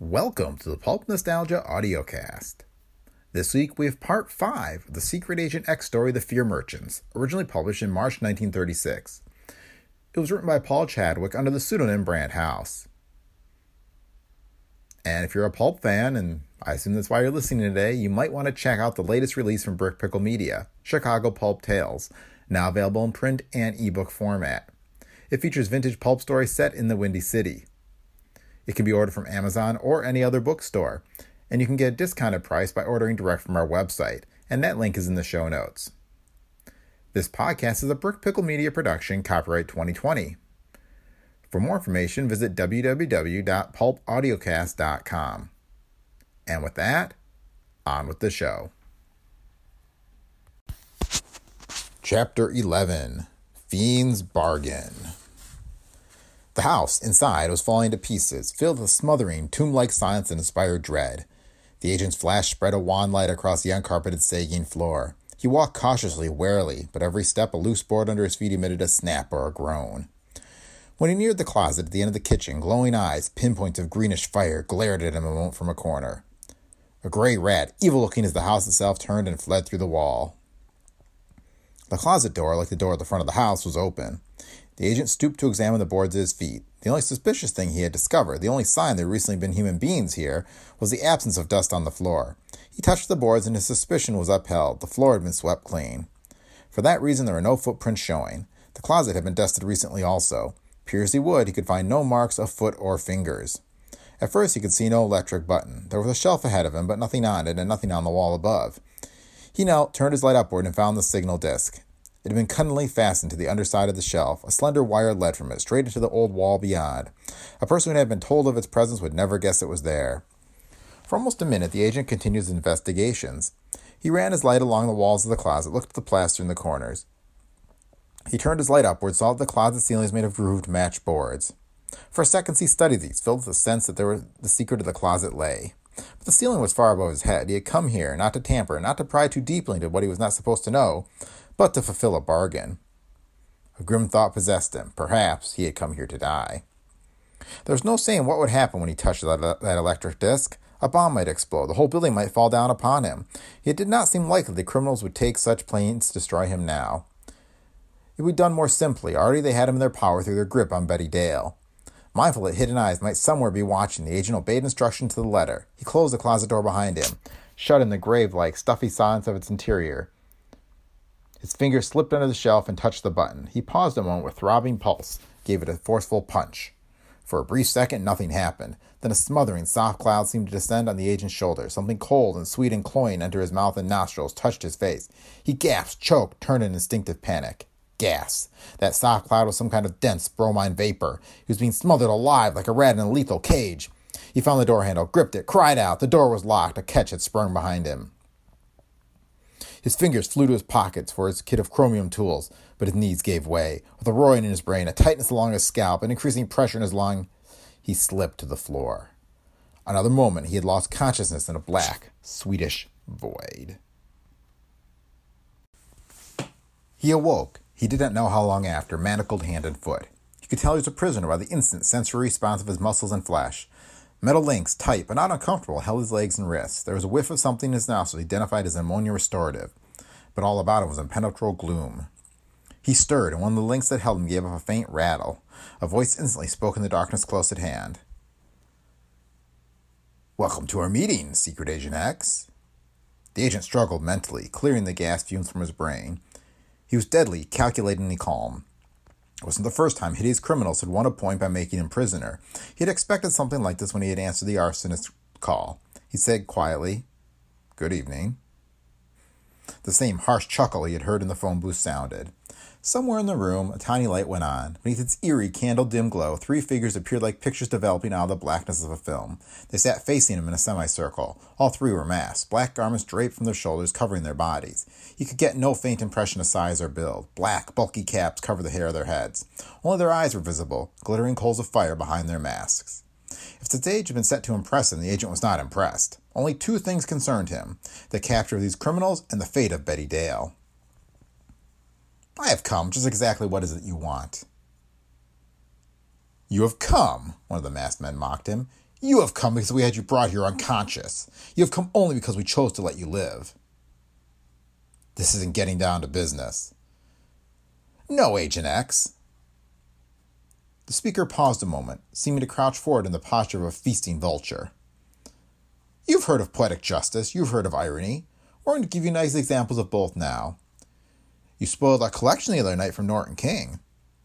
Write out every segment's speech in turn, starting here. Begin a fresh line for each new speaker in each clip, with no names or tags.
Welcome to the Pulp Nostalgia audiocast. This week we have part 5 of the Secret Agent X story The Fear Merchants, originally published in March 1936. It was written by Paul Chadwick under the pseudonym Brant House. And if you're a pulp fan, and I assume that's why you're listening today, you might want to check out the latest release from Brick Pickle Media, Chicago Pulp Tales, now available in print and ebook format. It features vintage pulp stories set in the Windy City. It can be ordered from Amazon or any other bookstore, and you can get a discounted price by ordering direct from our website, and that link is in the show notes. This podcast is a Brick Pickle Media production, copyright 2020. For more information, visit www.pulpaudiocast.com. And with that, on with the show. Chapter 11 Fiend's Bargain. The house inside was falling to pieces, filled with smothering, tomb like silence and inspired dread. The agent's flash spread a wan light across the uncarpeted sagging floor. He walked cautiously, warily, but every step a loose board under his feet emitted a snap or a groan. When he neared the closet at the end of the kitchen, glowing eyes, pinpoints of greenish fire, glared at him a moment from a corner. A gray rat, evil looking as the house itself, turned and fled through the wall. The closet door, like the door at the front of the house, was open. The agent stooped to examine the boards at his feet. The only suspicious thing he had discovered, the only sign there had recently been human beings here, was the absence of dust on the floor. He touched the boards and his suspicion was upheld. The floor had been swept clean. For that reason, there were no footprints showing. The closet had been dusted recently also. Peer as he would, he could find no marks of foot or fingers. At first, he could see no electric button. There was a shelf ahead of him, but nothing on it and nothing on the wall above. He knelt, turned his light upward, and found the signal disc. It had been cunningly fastened to the underside of the shelf. A slender wire led from it straight into the old wall beyond. A person who had been told of its presence would never guess it was there. For almost a minute, the agent continued his investigations. He ran his light along the walls of the closet, looked at the plaster in the corners. He turned his light upward, saw that the closet ceiling was made of grooved match boards. For seconds he studied these, filled with the sense that there was the secret of the closet lay. But the ceiling was far above his head. He had come here not to tamper, not to pry too deeply into what he was not supposed to know, but to fulfill a bargain. A grim thought possessed him. Perhaps he had come here to die. There was no saying what would happen when he touched that, that electric disc. A bomb might explode. The whole building might fall down upon him. It did not seem likely the criminals would take such pains to destroy him now. It would be done more simply. Already they had him in their power through their grip on Betty Dale. Mindful that hidden eyes might somewhere be watching, the agent obeyed instruction to the letter. He closed the closet door behind him, shut in the grave like, stuffy silence of its interior. His fingers slipped under the shelf and touched the button. He paused a moment with throbbing pulse, gave it a forceful punch. For a brief second, nothing happened. Then a smothering, soft cloud seemed to descend on the agent's shoulder. Something cold and sweet and cloying entered his mouth and nostrils, touched his face. He gasped, choked, turned in instinctive panic. Gas. That soft cloud was some kind of dense bromine vapor. He was being smothered alive like a rat in a lethal cage. He found the door handle, gripped it, cried out. The door was locked. A catch had sprung behind him. His fingers flew to his pockets for his kit of chromium tools, but his knees gave way. With a roaring in his brain, a tightness along his scalp, an increasing pressure in his lung, he slipped to the floor. Another moment, he had lost consciousness in a black, Swedish void. He awoke. He did not know how long after, manacled hand and foot. He could tell he was a prisoner by the instant sensory response of his muscles and flesh. Metal links, tight but not uncomfortable, held his legs and wrists. There was a whiff of something in his nostrils identified as ammonia restorative, but all about him was impenetrable gloom. He stirred, and one of the links that held him gave off a faint rattle. A voice instantly spoke in the darkness close at hand. Welcome to our meeting, Secret Agent X. The agent struggled mentally, clearing the gas fumes from his brain. He was deadly, calculatingly calm. It wasn't the first time hideous criminals had won a point by making him prisoner. He had expected something like this when he had answered the arsonist's call. He said quietly, Good evening. The same harsh chuckle he had heard in the phone booth sounded. Somewhere in the room, a tiny light went on. Beneath its eerie, candle dim glow, three figures appeared like pictures developing out of the blackness of a film. They sat facing him in a semicircle. All three were masked, black garments draped from their shoulders, covering their bodies. He could get no faint impression of size or build. Black, bulky caps covered the hair of their heads. Only their eyes were visible, glittering coals of fire behind their masks. If the stage had been set to impress him, the agent was not impressed. Only two things concerned him the capture of these criminals and the fate of Betty Dale. I have come. Just exactly what is it you want? You have come, one of the masked men mocked him. You have come because we had you brought here unconscious. You have come only because we chose to let you live. This isn't getting down to business. No, Agent X. The speaker paused a moment, seeming to crouch forward in the posture of a feasting vulture. You've heard of poetic justice, you've heard of irony. We're going to give you nice examples of both now. You spoiled our collection the other night from Norton King.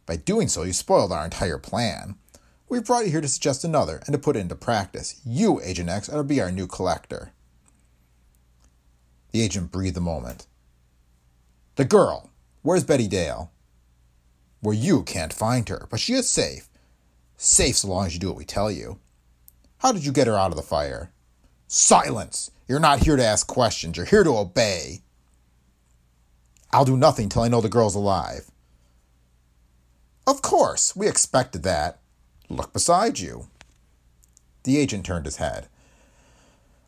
By doing so, you spoiled our entire plan. We've brought you here to suggest another and to put it into practice. You, Agent X, are to be our new collector. The agent breathed a moment. The girl. Where's Betty Dale? Where you can't find her, but she is safe. Safe so long as you do what we tell you. How did you get her out of the fire? Silence! You're not here to ask questions, you're here to obey. I'll do nothing till I know the girl's alive. Of course, we expected that. Look beside you. The agent turned his head.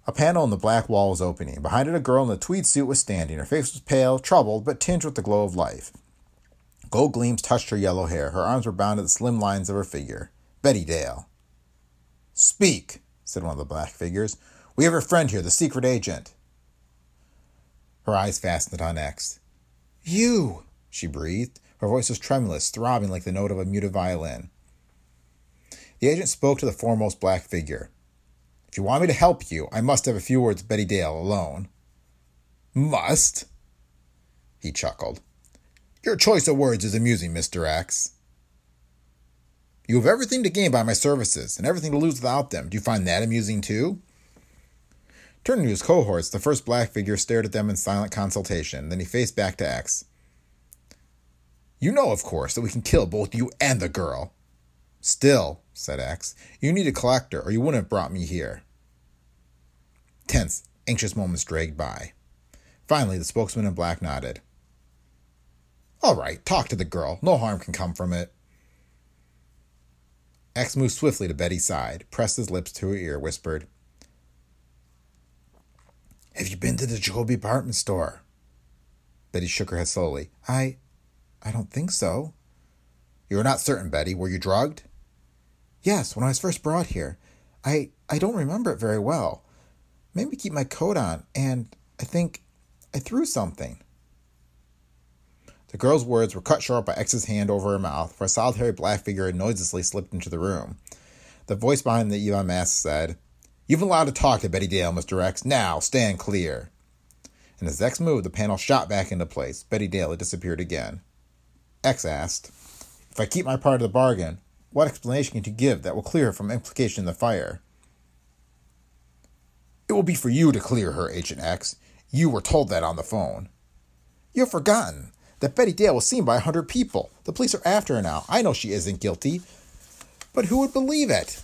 A panel in the black wall was opening. Behind it, a girl in a tweed suit was standing. Her face was pale, troubled, but tinged with the glow of life. Gold gleams touched her yellow hair. Her arms were bound at the slim lines of her figure. Betty Dale. Speak, said one of the black figures. We have a friend here, the secret agent. Her eyes fastened on X. You, she breathed. Her voice was tremulous, throbbing like the note of a muted violin. The agent spoke to the foremost black figure. If you want me to help you, I must have a few words with Betty Dale alone. Must? He chuckled. Your choice of words is amusing, Mr. X. You have everything to gain by my services and everything to lose without them. Do you find that amusing too? Turning to his cohorts, the first black figure stared at them in silent consultation. Then he faced back to X. You know, of course, that we can kill both you and the girl. Still, said X, you need a collector, or you wouldn't have brought me here. Tense, anxious moments dragged by. Finally, the spokesman in black nodded. All right, talk to the girl. No harm can come from it. X moved swiftly to Betty's side, pressed his lips to her ear, whispered, have you been to the Jacoby department store? Betty shook her head slowly. I. I don't think so. You're not certain, Betty. Were you drugged? Yes, when I was first brought here. I. I don't remember it very well. Made me keep my coat on, and I think I threw something. The girl's words were cut short by X's hand over her mouth, for a solitary black figure had noiselessly slipped into the room. The voice behind the Elon mask said, You've been allowed to talk to Betty Dale, Mr. X. Now, stand clear. And as X moved, the panel shot back into place. Betty Dale had disappeared again. X asked, If I keep my part of the bargain, what explanation can you give that will clear her from implication in the fire? It will be for you to clear her, Agent X. You were told that on the phone. You've forgotten that Betty Dale was seen by a hundred people. The police are after her now. I know she isn't guilty. But who would believe it?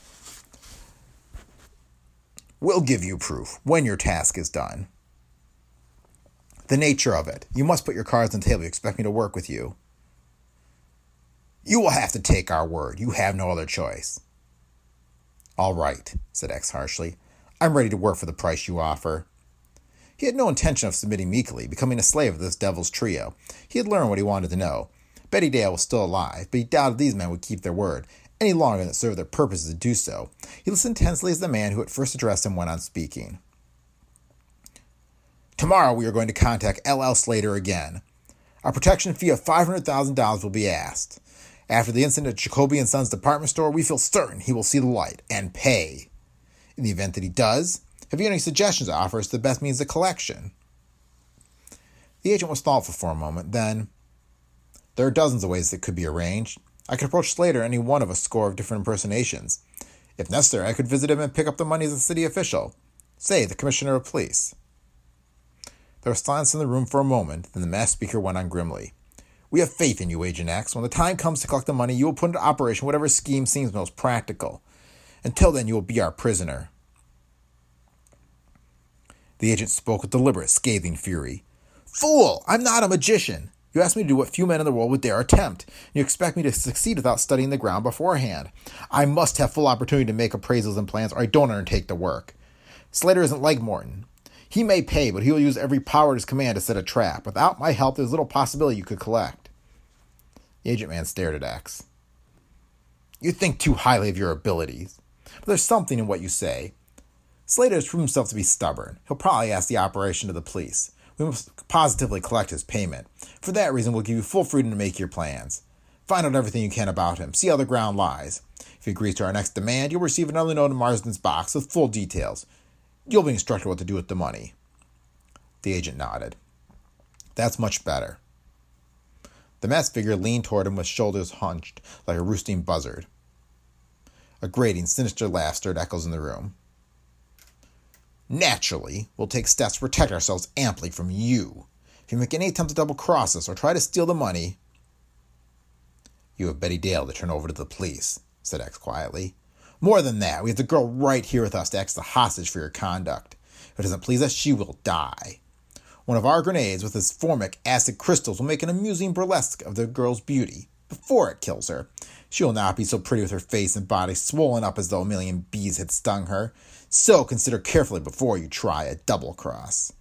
We'll give you proof when your task is done. The nature of it. You must put your cards on the table. You expect me to work with you. You will have to take our word. You have no other choice. All right, said X harshly. I'm ready to work for the price you offer. He had no intention of submitting meekly, becoming a slave of this devil's trio. He had learned what he wanted to know. Betty Dale was still alive, but he doubted these men would keep their word, any longer than it served their purposes to do so. He listened tensely as the man who at first addressed him went on speaking. Tomorrow we are going to contact L.L. Slater again. Our protection fee of $500,000 will be asked. After the incident at Jacoby and Sons department store, we feel certain he will see the light and pay. In the event that he does, have you any suggestions or offers to the best means of collection? The agent was thoughtful for a moment, then, There are dozens of ways that could be arranged. I could approach Slater any one of a score of different impersonations. If necessary, I could visit him and pick up the money as a city official. Say, the commissioner of police. There was silence in the room for a moment, then the masked speaker went on grimly. We have faith in you, Agent X. When the time comes to collect the money, you will put into operation whatever scheme seems most practical. Until then, you will be our prisoner. The agent spoke with deliberate, scathing fury. Fool! I'm not a magician! You ask me to do what few men in the world would dare attempt. You expect me to succeed without studying the ground beforehand. I must have full opportunity to make appraisals and plans, or I don't undertake the work. Slater isn't like Norton. He may pay, but he will use every power at his command to set a trap. Without my help, there's little possibility you could collect. The agent man stared at X. You think too highly of your abilities. But there's something in what you say. Slater has proven himself to be stubborn. He'll probably ask the operation to the police. We must positively collect his payment. For that reason, we'll give you full freedom to make your plans. Find out everything you can about him. See how the ground lies. If he agrees to our next demand, you'll receive another note in Marsden's box with full details. You'll be instructed what to do with the money. The agent nodded. That's much better. The masked figure leaned toward him with shoulders hunched like a roosting buzzard. A grating, sinister laugh stirred echoes in the room. Naturally, we'll take steps to protect ourselves amply from you. If you make any attempt to double cross us or try to steal the money, you have Betty Dale to turn over to the police, said X quietly. More than that, we have the girl right here with us to as a hostage for your conduct. If it doesn't please us, she will die. One of our grenades with its formic acid crystals will make an amusing burlesque of the girl's beauty before it kills her. She will not be so pretty with her face and body swollen up as though a million bees had stung her. So consider carefully before you try a double cross.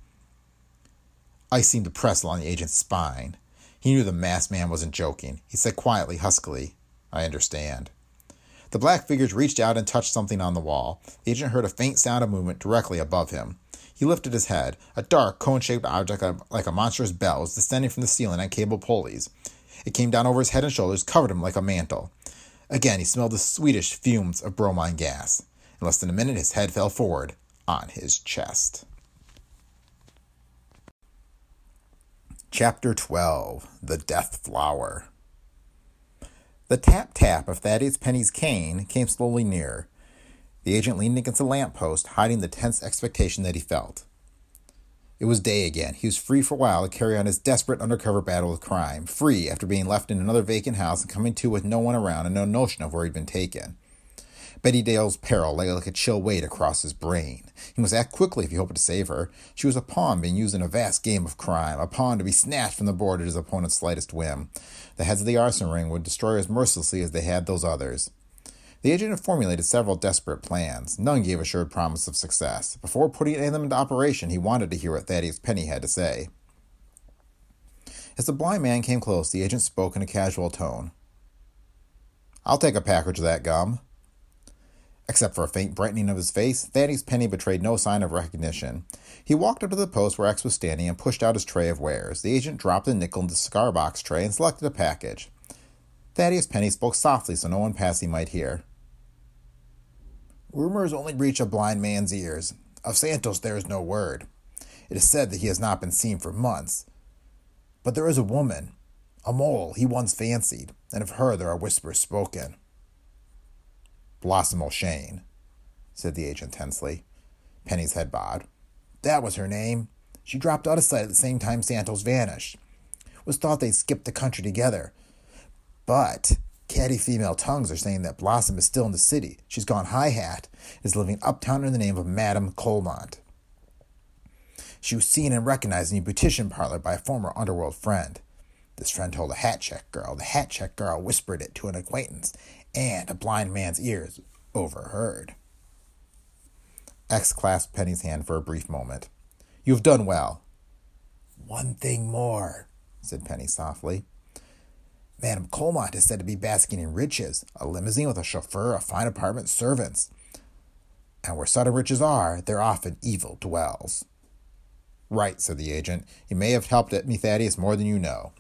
Ice seemed to press along the agent's spine. He knew the masked man wasn't joking. He said quietly, huskily, I understand. The black figures reached out and touched something on the wall. The agent heard a faint sound of movement directly above him. He lifted his head. A dark, cone shaped object like a monstrous bell was descending from the ceiling on cable pulleys. It came down over his head and shoulders, covered him like a mantle. Again, he smelled the sweetish fumes of bromine gas. In less than a minute, his head fell forward on his chest. Chapter 12 The Death Flower. The tap tap of Thaddeus Penny's cane came slowly nearer. The agent leaned against a lamp post, hiding the tense expectation that he felt. It was day again. He was free for a while to carry on his desperate undercover battle with crime, free after being left in another vacant house and coming to with no one around and no notion of where he'd been taken. Betty Dale's peril lay like a chill weight across his brain. He must act quickly if he hoped to save her. She was a pawn being used in a vast game of crime, a pawn to be snatched from the board at his opponent's slightest whim. The heads of the arson ring would destroy her as mercilessly as they had those others. The agent had formulated several desperate plans. None gave assured promise of success. Before putting any of them into operation, he wanted to hear what Thaddeus Penny had to say. As the blind man came close, the agent spoke in a casual tone. I'll take a package of that gum. Except for a faint brightening of his face, Thaddeus Penny betrayed no sign of recognition. He walked up to the post where X was standing and pushed out his tray of wares. The agent dropped the nickel into the cigar box tray and selected a package. Thaddeus Penny spoke softly so no one passing might hear. Rumors only reach a blind man's ears. Of Santos there is no word. It is said that he has not been seen for months. But there is a woman, a mole he once fancied, and of her there are whispers spoken. Blossom O'Shane, said the agent tensely. Penny's head bowed. That was her name. She dropped out of sight at the same time Santos vanished. It was thought they'd skipped the country together. But catty female tongues are saying that Blossom is still in the city. She's gone high hat, is living uptown in the name of Madame Colmont. She was seen and recognized in a beautician parlor by a former underworld friend. This friend told a hat check girl. The hat check girl whispered it to an acquaintance, and a blind man's ears overheard. X clasped Penny's hand for a brief moment. You've done well. One thing more, said Penny softly. Madame Colmont is said to be basking in riches a limousine with a chauffeur, a fine apartment, servants. And where sudden riches are, there often evil dwells. Right, said the agent. You may have helped me, Thaddeus, more than you know.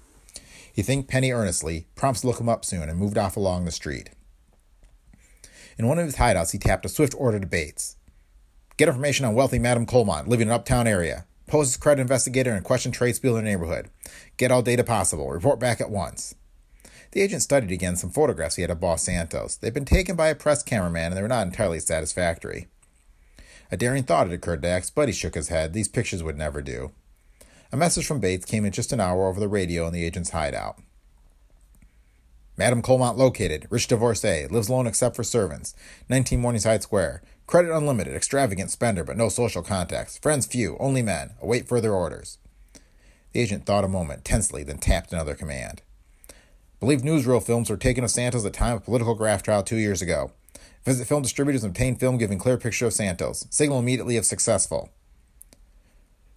He thanked Penny earnestly, promised to look him up soon, and moved off along the street. In one of his hideouts, he tapped a swift order to Bates. Get information on wealthy Madame Colmont, living in uptown area. Post as credit investigator and question tradespeople in the neighborhood. Get all data possible. Report back at once. The agent studied again some photographs he had of Boss Santos. They'd been taken by a press cameraman and they were not entirely satisfactory. A daring thought had occurred to X, but he shook his head. These pictures would never do. A message from Bates came in just an hour over the radio in the agent's hideout. Madame Colmont located, rich divorcee, lives alone except for servants, 19 Morningside Square. Credit unlimited, extravagant spender, but no social contacts. Friends few, only men. Await further orders. The agent thought a moment, tensely, then tapped another command. Believe newsreel films were taken of Santos at the time of political graft trial two years ago. Visit film distributors and obtain film giving clear picture of Santos. Signal immediately if successful.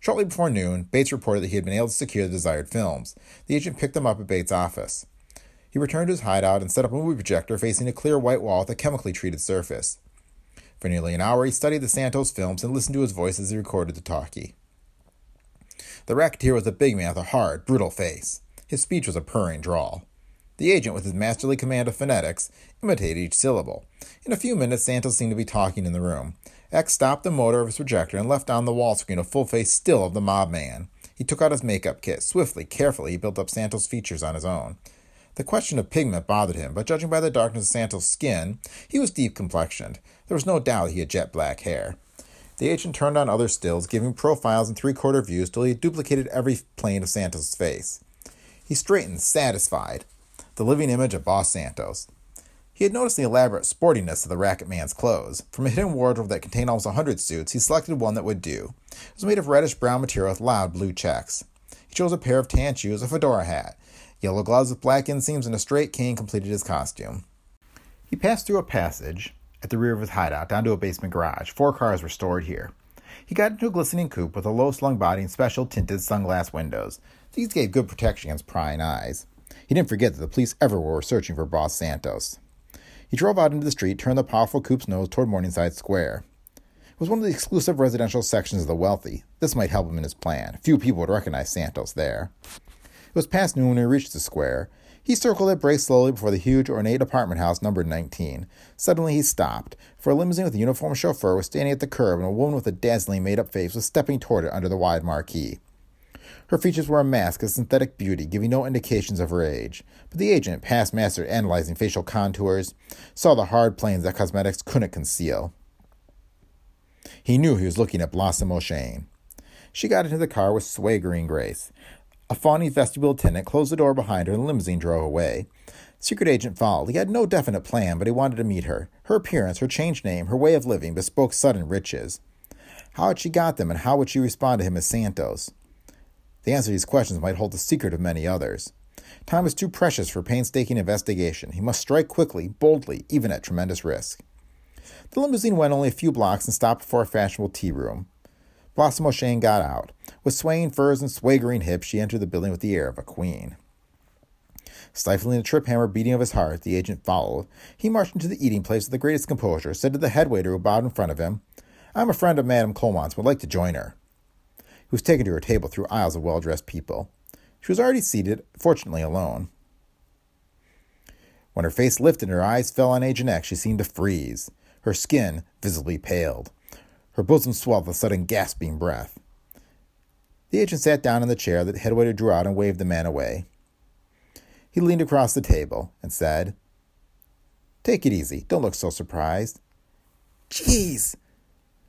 Shortly before noon, Bates reported that he had been able to secure the desired films. The agent picked them up at Bates' office. He returned to his hideout and set up a movie projector facing a clear white wall with a chemically treated surface. For nearly an hour, he studied the Santos films and listened to his voice as he recorded the talkie. The racketeer was a big man with a hard, brutal face. His speech was a purring drawl. The agent, with his masterly command of phonetics, imitated each syllable. In a few minutes, Santos seemed to be talking in the room. X stopped the motor of his projector and left on the wall screen a full face still of the mob man. He took out his makeup kit. Swiftly, carefully, he built up Santos' features on his own. The question of pigment bothered him, but judging by the darkness of Santos' skin, he was deep complexioned. There was no doubt he had jet black hair. The agent turned on other stills, giving profiles and three quarter views till he duplicated every plane of Santos' face. He straightened, satisfied the living image of Boss Santos. He had noticed the elaborate sportiness of the racket man's clothes. From a hidden wardrobe that contained almost a hundred suits, he selected one that would do. It was made of reddish brown material with loud blue checks. He chose a pair of tan shoes, a fedora hat. Yellow gloves with black inseams and a straight cane completed his costume. He passed through a passage at the rear of his hideout down to a basement garage. Four cars were stored here. He got into a glistening coupe with a low slung body and special tinted sunglass windows. These gave good protection against prying eyes. He didn't forget that the police everywhere were searching for Boss Santos. He drove out into the street, turned the powerful coupe's nose toward Morningside Square. It was one of the exclusive residential sections of the wealthy. This might help him in his plan. Few people would recognize Santos there. It was past noon when he reached the square. He circled it, braced slowly before the huge, ornate apartment house numbered 19. Suddenly he stopped, for a limousine with a uniformed chauffeur was standing at the curb, and a woman with a dazzling made up face was stepping toward it under the wide marquee. Her features were a mask of synthetic beauty, giving no indications of her age. But the agent, past master analyzing facial contours, saw the hard planes that cosmetics couldn't conceal. He knew he was looking at Blossom O'Shane. She got into the car with swaggering grace. A fawny vestibule attendant closed the door behind her and the limousine drove away. Secret agent followed. He had no definite plan, but he wanted to meet her. Her appearance, her changed name, her way of living bespoke sudden riches. How had she got them, and how would she respond to him as Santos? The answer to these questions might hold the secret of many others. Time was too precious for painstaking investigation. He must strike quickly, boldly, even at tremendous risk. The limousine went only a few blocks and stopped before a fashionable tea room. Blossom O'Shane got out. With swaying furs and swaggering hips, she entered the building with the air of a queen. Stifling the trip hammer beating of his heart, the agent followed. He marched into the eating place with the greatest composure, said to the head waiter who bowed in front of him, I'm a friend of Madame Colmont's, would like to join her who was taken to her table through aisles of well dressed people. She was already seated, fortunately alone. When her face lifted and her eyes fell on Agent X, she seemed to freeze. Her skin visibly paled. Her bosom swelled with a sudden gasping breath. The agent sat down in the chair that the head waiter drew out and waved the man away. He leaned across the table and said, Take it easy. Don't look so surprised. Jeez!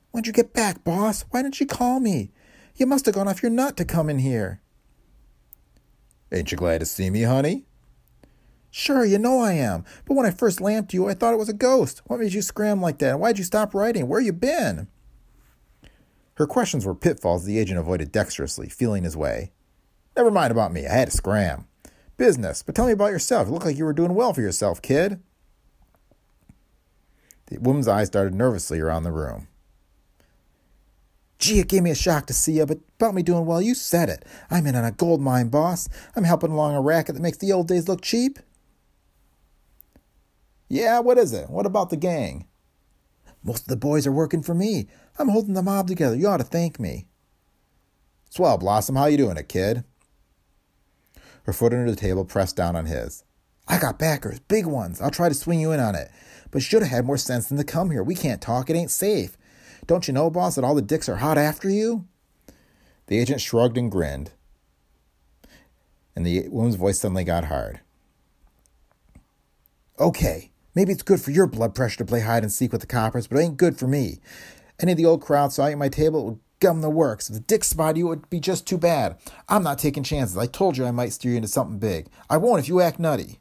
When'd you get back, boss? Why didn't you call me? You must have gone off your nut to come in here. Ain't you glad to see me, honey? Sure, you know I am. But when I first lamped you, I thought it was a ghost. What made you scram like that? Why'd you stop writing? Where you been? Her questions were pitfalls the agent avoided dexterously, feeling his way. Never mind about me. I had to scram. Business. But tell me about yourself. You look like you were doing well for yourself, kid. The woman's eyes darted nervously around the room. Gee, it gave me a shock to see you, but about me doing well, you said it. I'm in on a gold mine, boss. I'm helping along a racket that makes the old days look cheap. Yeah, what is it? What about the gang? Most of the boys are working for me. I'm holding the mob together. You ought to thank me. Swell, Blossom. How you doing it, kid? Her foot under the table pressed down on his. I got backers, big ones. I'll try to swing you in on it. But should have had more sense than to come here. We can't talk. It ain't safe. Don't you know, boss, that all the dicks are hot after you? The agent shrugged and grinned, and the woman's voice suddenly got hard. Okay, maybe it's good for your blood pressure to play hide and seek with the coppers, but it ain't good for me. Any of the old crowd saw you at my table, it would gum the works. If the dick spotted you, it would be just too bad. I'm not taking chances. I told you I might steer you into something big. I won't if you act nutty.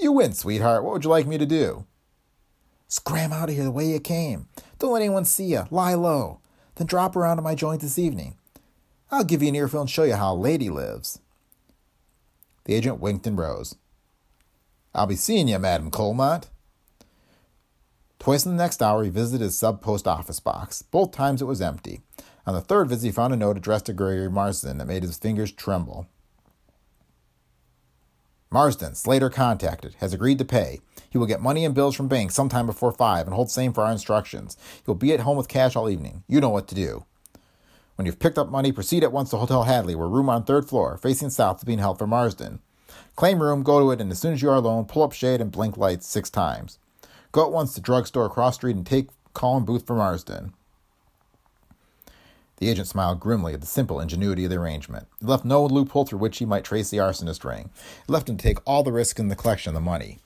You win, sweetheart. What would you like me to do? Scram out of here the way you came. Don't let anyone see you. Lie low. Then drop around to my joint this evening. I'll give you an earful and show you how a lady lives. The agent winked and rose. I'll be seeing you, Madame Colmont. Twice in the next hour, he visited his sub post office box. Both times it was empty. On the third visit, he found a note addressed to Gregory Marsden that made his fingers tremble. Marsden, Slater contacted, has agreed to pay. He will get money and bills from banks sometime before 5 and hold same for our instructions. He will be at home with cash all evening. You know what to do. When you've picked up money, proceed at once to Hotel Hadley, where room on third floor, facing south, is being held for Marsden. Claim room, go to it, and as soon as you are alone, pull up shade and blink lights six times. Go at once to drugstore across street and take call and booth for Marsden. The agent smiled grimly at the simple ingenuity of the arrangement. It left no loophole through which he might trace the arsonist ring. It left him to take all the risk in the collection of the money.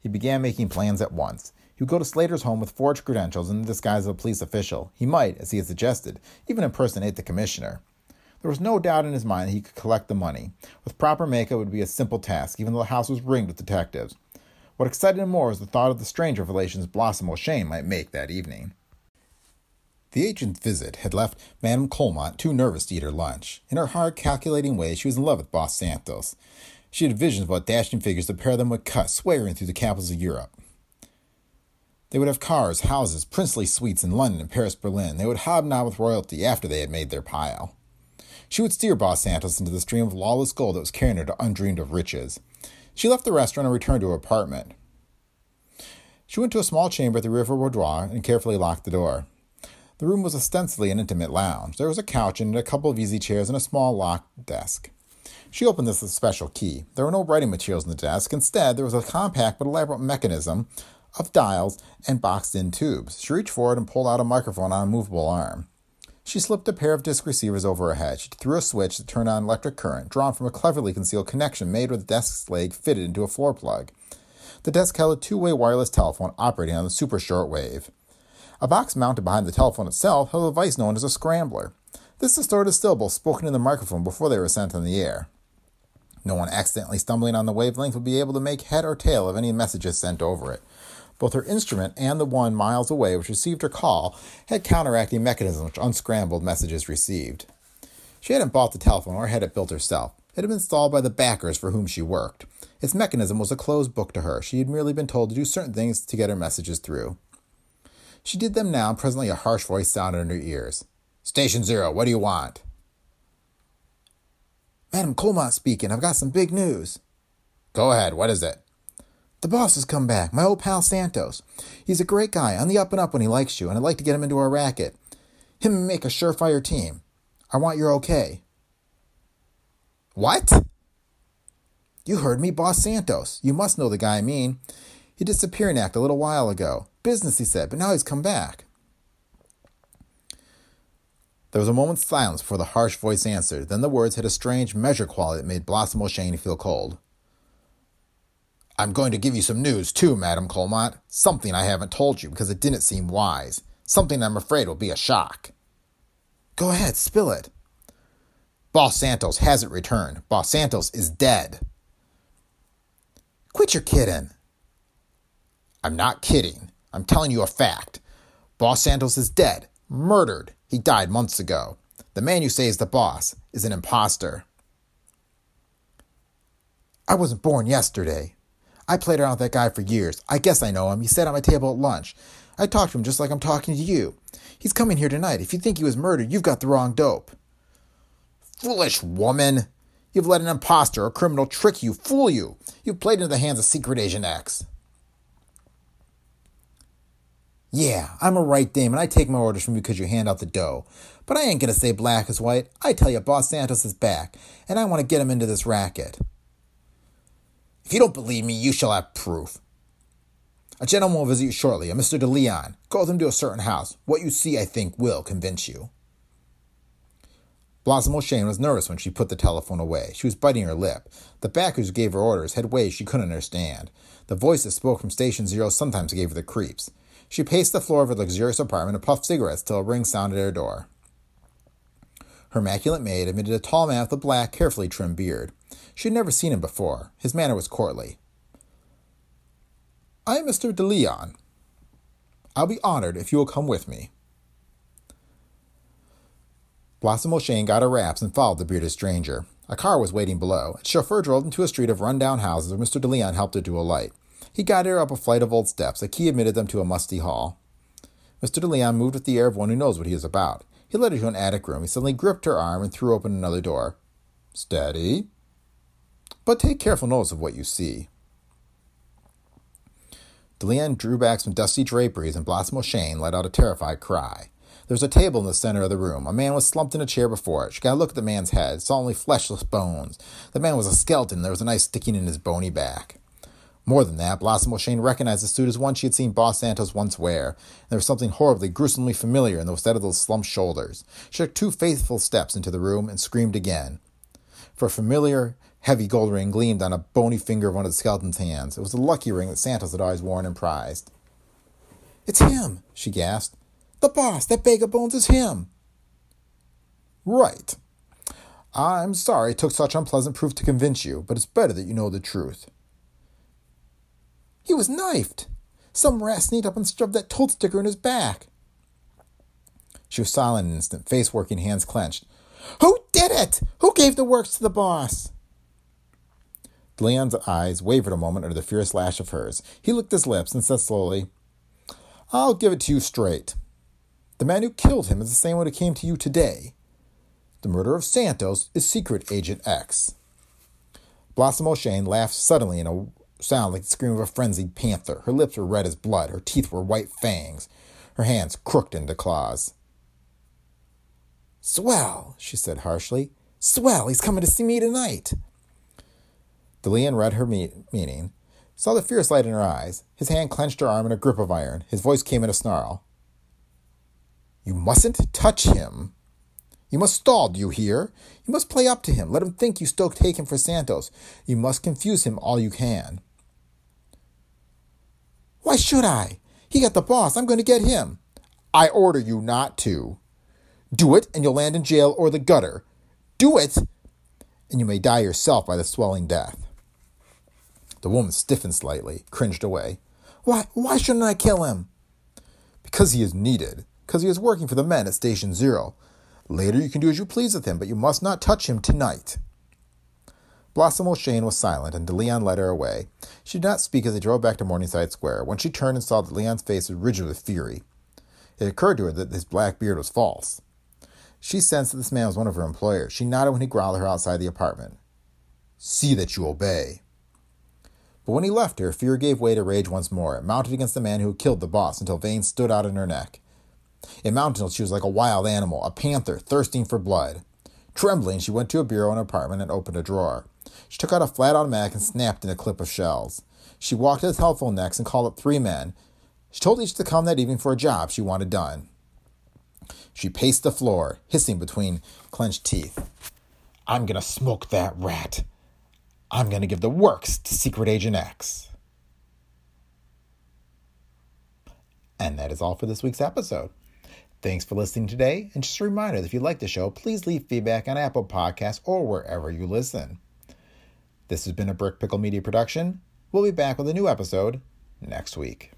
He began making plans at once. He would go to Slater's home with forged credentials in the disguise of a police official. He might, as he had suggested, even impersonate the commissioner. There was no doubt in his mind that he could collect the money. With proper makeup, it would be a simple task, even though the house was ringed with detectives. What excited him more was the thought of the strange revelations Blossom O'Shane might make that evening. The agent's visit had left Madame Colmont too nervous to eat her lunch. In her hard, calculating way, she was in love with Boss Santos. She had visions of what dashing figures the pair of them would cut, swaggering through the capitals of Europe. They would have cars, houses, princely suites in London and Paris, Berlin. They would hobnob with royalty after they had made their pile. She would steer Boss Santos into the stream of lawless gold that was carrying her to undreamed of riches. She left the restaurant and returned to her apartment. She went to a small chamber at the River boudoir and carefully locked the door. The room was ostensibly an intimate lounge. There was a couch and a couple of easy chairs and a small locked desk. She opened this with a special key. There were no writing materials on the desk. Instead, there was a compact but elaborate mechanism of dials and boxed in tubes. She reached forward and pulled out a microphone on a movable arm. She slipped a pair of disc receivers over her head. She threw a switch that turned on electric current, drawn from a cleverly concealed connection made where the desk's leg fitted into a floor plug. The desk held a two way wireless telephone operating on the super short wave. A box mounted behind the telephone itself held a device known as a scrambler. This distorted syllables spoken in the microphone before they were sent on the air. No one accidentally stumbling on the wavelength would be able to make head or tail of any messages sent over it. Both her instrument and the one miles away which received her call had counteracting mechanisms which unscrambled messages received. She hadn't bought the telephone or had it built herself. It had been installed by the backers for whom she worked. Its mechanism was a closed book to her. She had merely been told to do certain things to get her messages through. She did them now, and presently a harsh voice sounded in her ears. Station Zero, what do you want? Madam Colmont speaking. I've got some big news. Go ahead. What is it? The boss has come back, my old pal Santos. He's a great guy, on the up and up when he likes you, and I'd like to get him into our racket. Him and make a surefire team. I want your okay. What? You heard me, Boss Santos. You must know the guy I mean. He disappeared act a little while ago. Business, he said, but now he's come back. There was a moment's silence before the harsh voice answered. Then the words had a strange measure quality that made Blossom O'Shane feel cold. I'm going to give you some news, too, Madam Colmont. Something I haven't told you because it didn't seem wise. Something I'm afraid will be a shock. Go ahead, spill it. Boss Santos hasn't returned. Boss Santos is dead. Quit your kidding. I'm not kidding. I'm telling you a fact. Boss Santos is dead, murdered. He died months ago. The man you say is the boss is an impostor. I wasn't born yesterday. I played around with that guy for years. I guess I know him. He sat at my table at lunch. I talked to him just like I'm talking to you. He's coming here tonight. If you think he was murdered, you've got the wrong dope. Foolish woman! You've let an impostor or criminal trick you, fool you. You've played into the hands of Secret Agent X. Yeah, I'm a right dame and I take my orders from you because you hand out the dough. But I ain't gonna say black is white. I tell you, Boss Santos is back, and I want to get him into this racket. If you don't believe me, you shall have proof. A gentleman will visit you shortly, a Mr. De Leon. Go with him to a certain house. What you see, I think, will convince you. Blossom O'Shane was nervous when she put the telephone away. She was biting her lip. The backers who gave her orders had ways she couldn't understand. The voice that spoke from Station Zero sometimes gave her the creeps. She paced the floor of her luxurious apartment and puffed cigarettes till a ring sounded at her door. Her immaculate maid admitted a tall man with a black, carefully trimmed beard. She had never seen him before. His manner was courtly. I am Mr. De Leon. I'll be honored if you will come with me. Blossom O'Shane got her wraps and followed the bearded stranger. A car was waiting below. Its chauffeur drove into a street of run-down houses where Mr. De Leon helped her to alight. He guided her up a flight of old steps. A key admitted them to a musty hall. Mr. De Leon moved with the air of one who knows what he is about. He led her to an attic room. He suddenly gripped her arm and threw open another door. Steady. but take careful notice of what you see. DeLeon drew back some dusty draperies, and Blossom O'Shane let out a terrified cry. There was a table in the center of the room. A man was slumped in a chair before it. She got a look at the man's head, saw only fleshless bones. The man was a skeleton. There was a knife sticking in his bony back. More than that, Blossom O'Shane recognized the suit as one she had seen Boss Santos once wear. There was something horribly, gruesomely familiar in the set of those slumped shoulders. She took two faithful steps into the room and screamed again. For a familiar, heavy gold ring gleamed on a bony finger of one of the skeleton's hands. It was the lucky ring that Santos had always worn and prized. It's him, she gasped. The boss, that bag of bones is him. Right. I'm sorry it took such unpleasant proof to convince you, but it's better that you know the truth. He was knifed. Some rat sneaked up and shoved that toad sticker in his back. She was silent an instant, face working, hands clenched. Who did it? Who gave the works to the boss? Leon's eyes wavered a moment under the fierce lash of hers. He licked his lips and said slowly, I'll give it to you straight. The man who killed him is the same one who came to you today. The murder of Santos is Secret Agent X. Blossom O'Shane laughed suddenly in a sound like the scream of a frenzied panther. Her lips were red as blood, her teeth were white fangs, her hands crooked into claws. Swell, she said harshly. Swell, he's coming to see me tonight. DeLeon read her me- meaning, saw the fierce light in her eyes. His hand clenched her arm in a grip of iron. His voice came in a snarl. You mustn't touch him. You must stall, do you hear? You must play up to him. Let him think you still take him for Santos. You must confuse him all you can. Why should I? He got the boss. I'm going to get him. I order you not to. Do it, and you'll land in jail or the gutter. Do it, and you may die yourself by the swelling death. The woman stiffened slightly, cringed away. Why, why shouldn't I kill him? Because he is needed, because he is working for the men at Station Zero. Later you can do as you please with him, but you must not touch him tonight. Blossom O'Shane was silent, and DeLeon led her away. She did not speak as they drove back to Morningside Square. When she turned and saw that Leon's face was rigid with fury, it occurred to her that his black beard was false. She sensed that this man was one of her employers. She nodded when he growled at her outside the apartment. See that you obey. But when he left her, fear gave way to rage once more. It mounted against the man who had killed the boss until veins stood out in her neck. It mounted until she was like a wild animal, a panther thirsting for blood. Trembling, she went to a bureau in her apartment and opened a drawer. She took out a flat automatic and snapped in a clip of shells. She walked to the telephone next and called up three men. She told each to come that evening for a job she wanted done. She paced the floor, hissing between clenched teeth. I'm to smoke that rat. I'm to give the works to Secret Agent X. And that is all for this week's episode. Thanks for listening today. And just a reminder that if you like the show, please leave feedback on Apple Podcasts or wherever you listen. This has been a Brick Pickle Media production. We'll be back with a new episode next week.